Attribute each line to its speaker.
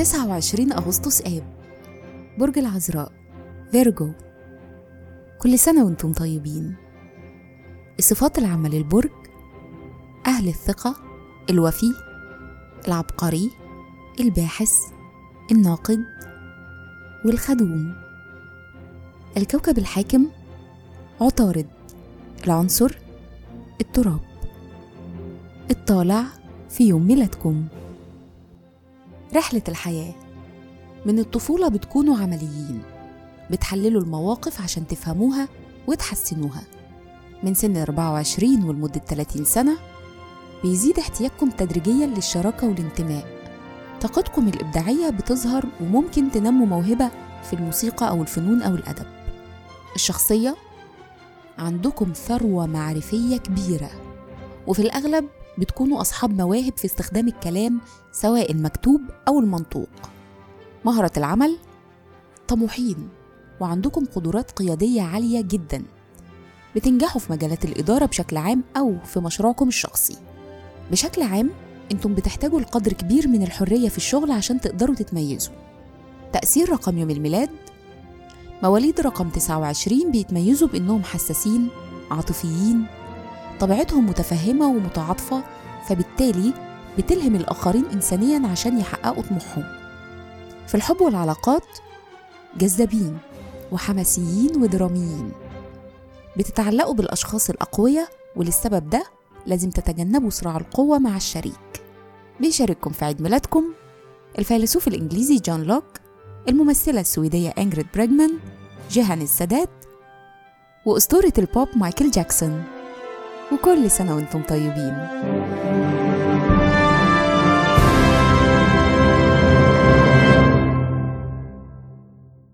Speaker 1: 29 أغسطس آب. برج العذراء. فيرجو كل سنة وأنتم طيبين. الصفات العامة للبرج. أهل الثقة الوفي العبقري الباحث الناقد والخدوم. الكوكب الحاكم عطارد. العنصر التراب. الطالع في يوم ميلادكم. رحلة الحياة. من الطفولة بتكونوا عمليين. بتحللوا المواقف عشان تفهموها وتحسنوها. من سن 24 ولمدة 30 سنة بيزيد احتياجكم تدريجيا للشراكة والانتماء. طاقتكم الإبداعية بتظهر وممكن تنموا موهبة في الموسيقى أو الفنون أو الأدب. الشخصية؟ عندكم ثروة معرفية كبيرة. وفي الأغلب بتكونوا أصحاب مواهب في استخدام الكلام سواء المكتوب أو المنطوق. مهرة العمل طموحين وعندكم قدرات قيادية عالية جدا. بتنجحوا في مجالات الإدارة بشكل عام أو في مشروعكم الشخصي. بشكل عام أنتم بتحتاجوا لقدر كبير من الحرية في الشغل عشان تقدروا تتميزوا. تأثير رقم يوم الميلاد مواليد رقم 29 بيتميزوا بإنهم حساسين عاطفيين طبيعتهم متفهمة ومتعاطفة فبالتالي بتلهم الآخرين إنسانيا عشان يحققوا طموحهم. في الحب والعلاقات جذابين وحماسيين ودراميين. بتتعلقوا بالأشخاص الأقوياء وللسبب ده لازم تتجنبوا صراع القوة مع الشريك. بيشارككم في عيد ميلادكم الفيلسوف الإنجليزي جون لوك الممثلة السويدية إنجريد بريغمان جيهان السادات وأسطورة البوب مايكل جاكسون. وكل سنة وأنتم طيبين.